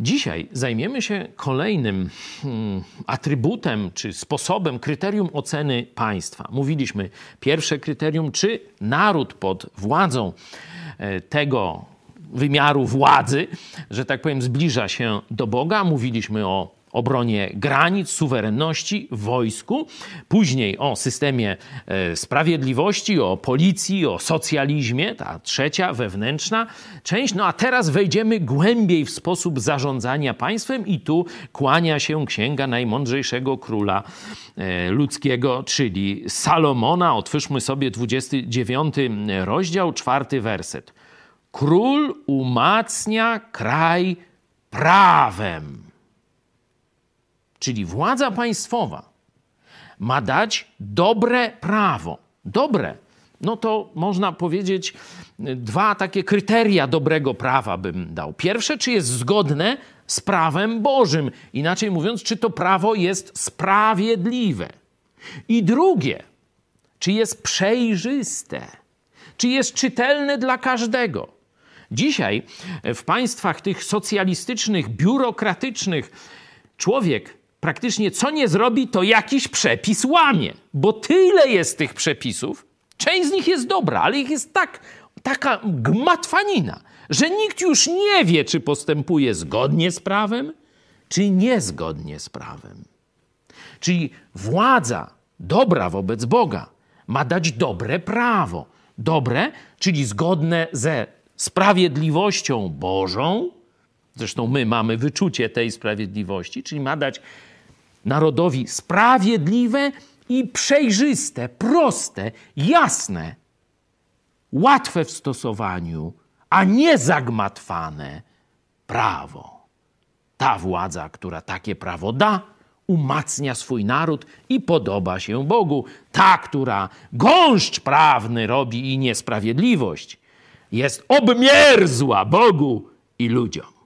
Dzisiaj zajmiemy się kolejnym hmm, atrybutem czy sposobem, kryterium oceny państwa. Mówiliśmy pierwsze kryterium, czy naród pod władzą e, tego wymiaru władzy, że tak powiem, zbliża się do Boga. Mówiliśmy o obronie granic, suwerenności, wojsku, później o systemie e, sprawiedliwości, o policji, o socjalizmie, ta trzecia, wewnętrzna część. No a teraz wejdziemy głębiej w sposób zarządzania państwem i tu kłania się księga najmądrzejszego króla e, ludzkiego, czyli Salomona. Otwórzmy sobie 29 rozdział, czwarty werset. Król umacnia kraj prawem czyli władza państwowa, ma dać dobre prawo. Dobre. No to można powiedzieć, dwa takie kryteria dobrego prawa bym dał. Pierwsze, czy jest zgodne z prawem Bożym, inaczej mówiąc, czy to prawo jest sprawiedliwe. I drugie, czy jest przejrzyste, czy jest czytelne dla każdego. Dzisiaj w państwach tych socjalistycznych, biurokratycznych, człowiek praktycznie co nie zrobi, to jakiś przepis łamie, bo tyle jest tych przepisów. Część z nich jest dobra, ale ich jest tak, taka gmatwanina, że nikt już nie wie, czy postępuje zgodnie z prawem, czy niezgodnie z prawem. Czyli władza dobra wobec Boga ma dać dobre prawo. Dobre, czyli zgodne ze sprawiedliwością Bożą. Zresztą my mamy wyczucie tej sprawiedliwości, czyli ma dać narodowi sprawiedliwe i przejrzyste, proste, jasne, łatwe w stosowaniu, a nie zagmatwane prawo. Ta władza, która takie prawo da, umacnia swój naród i podoba się Bogu. Ta, która gąszcz prawny robi i niesprawiedliwość, jest obmierzła Bogu i ludziom.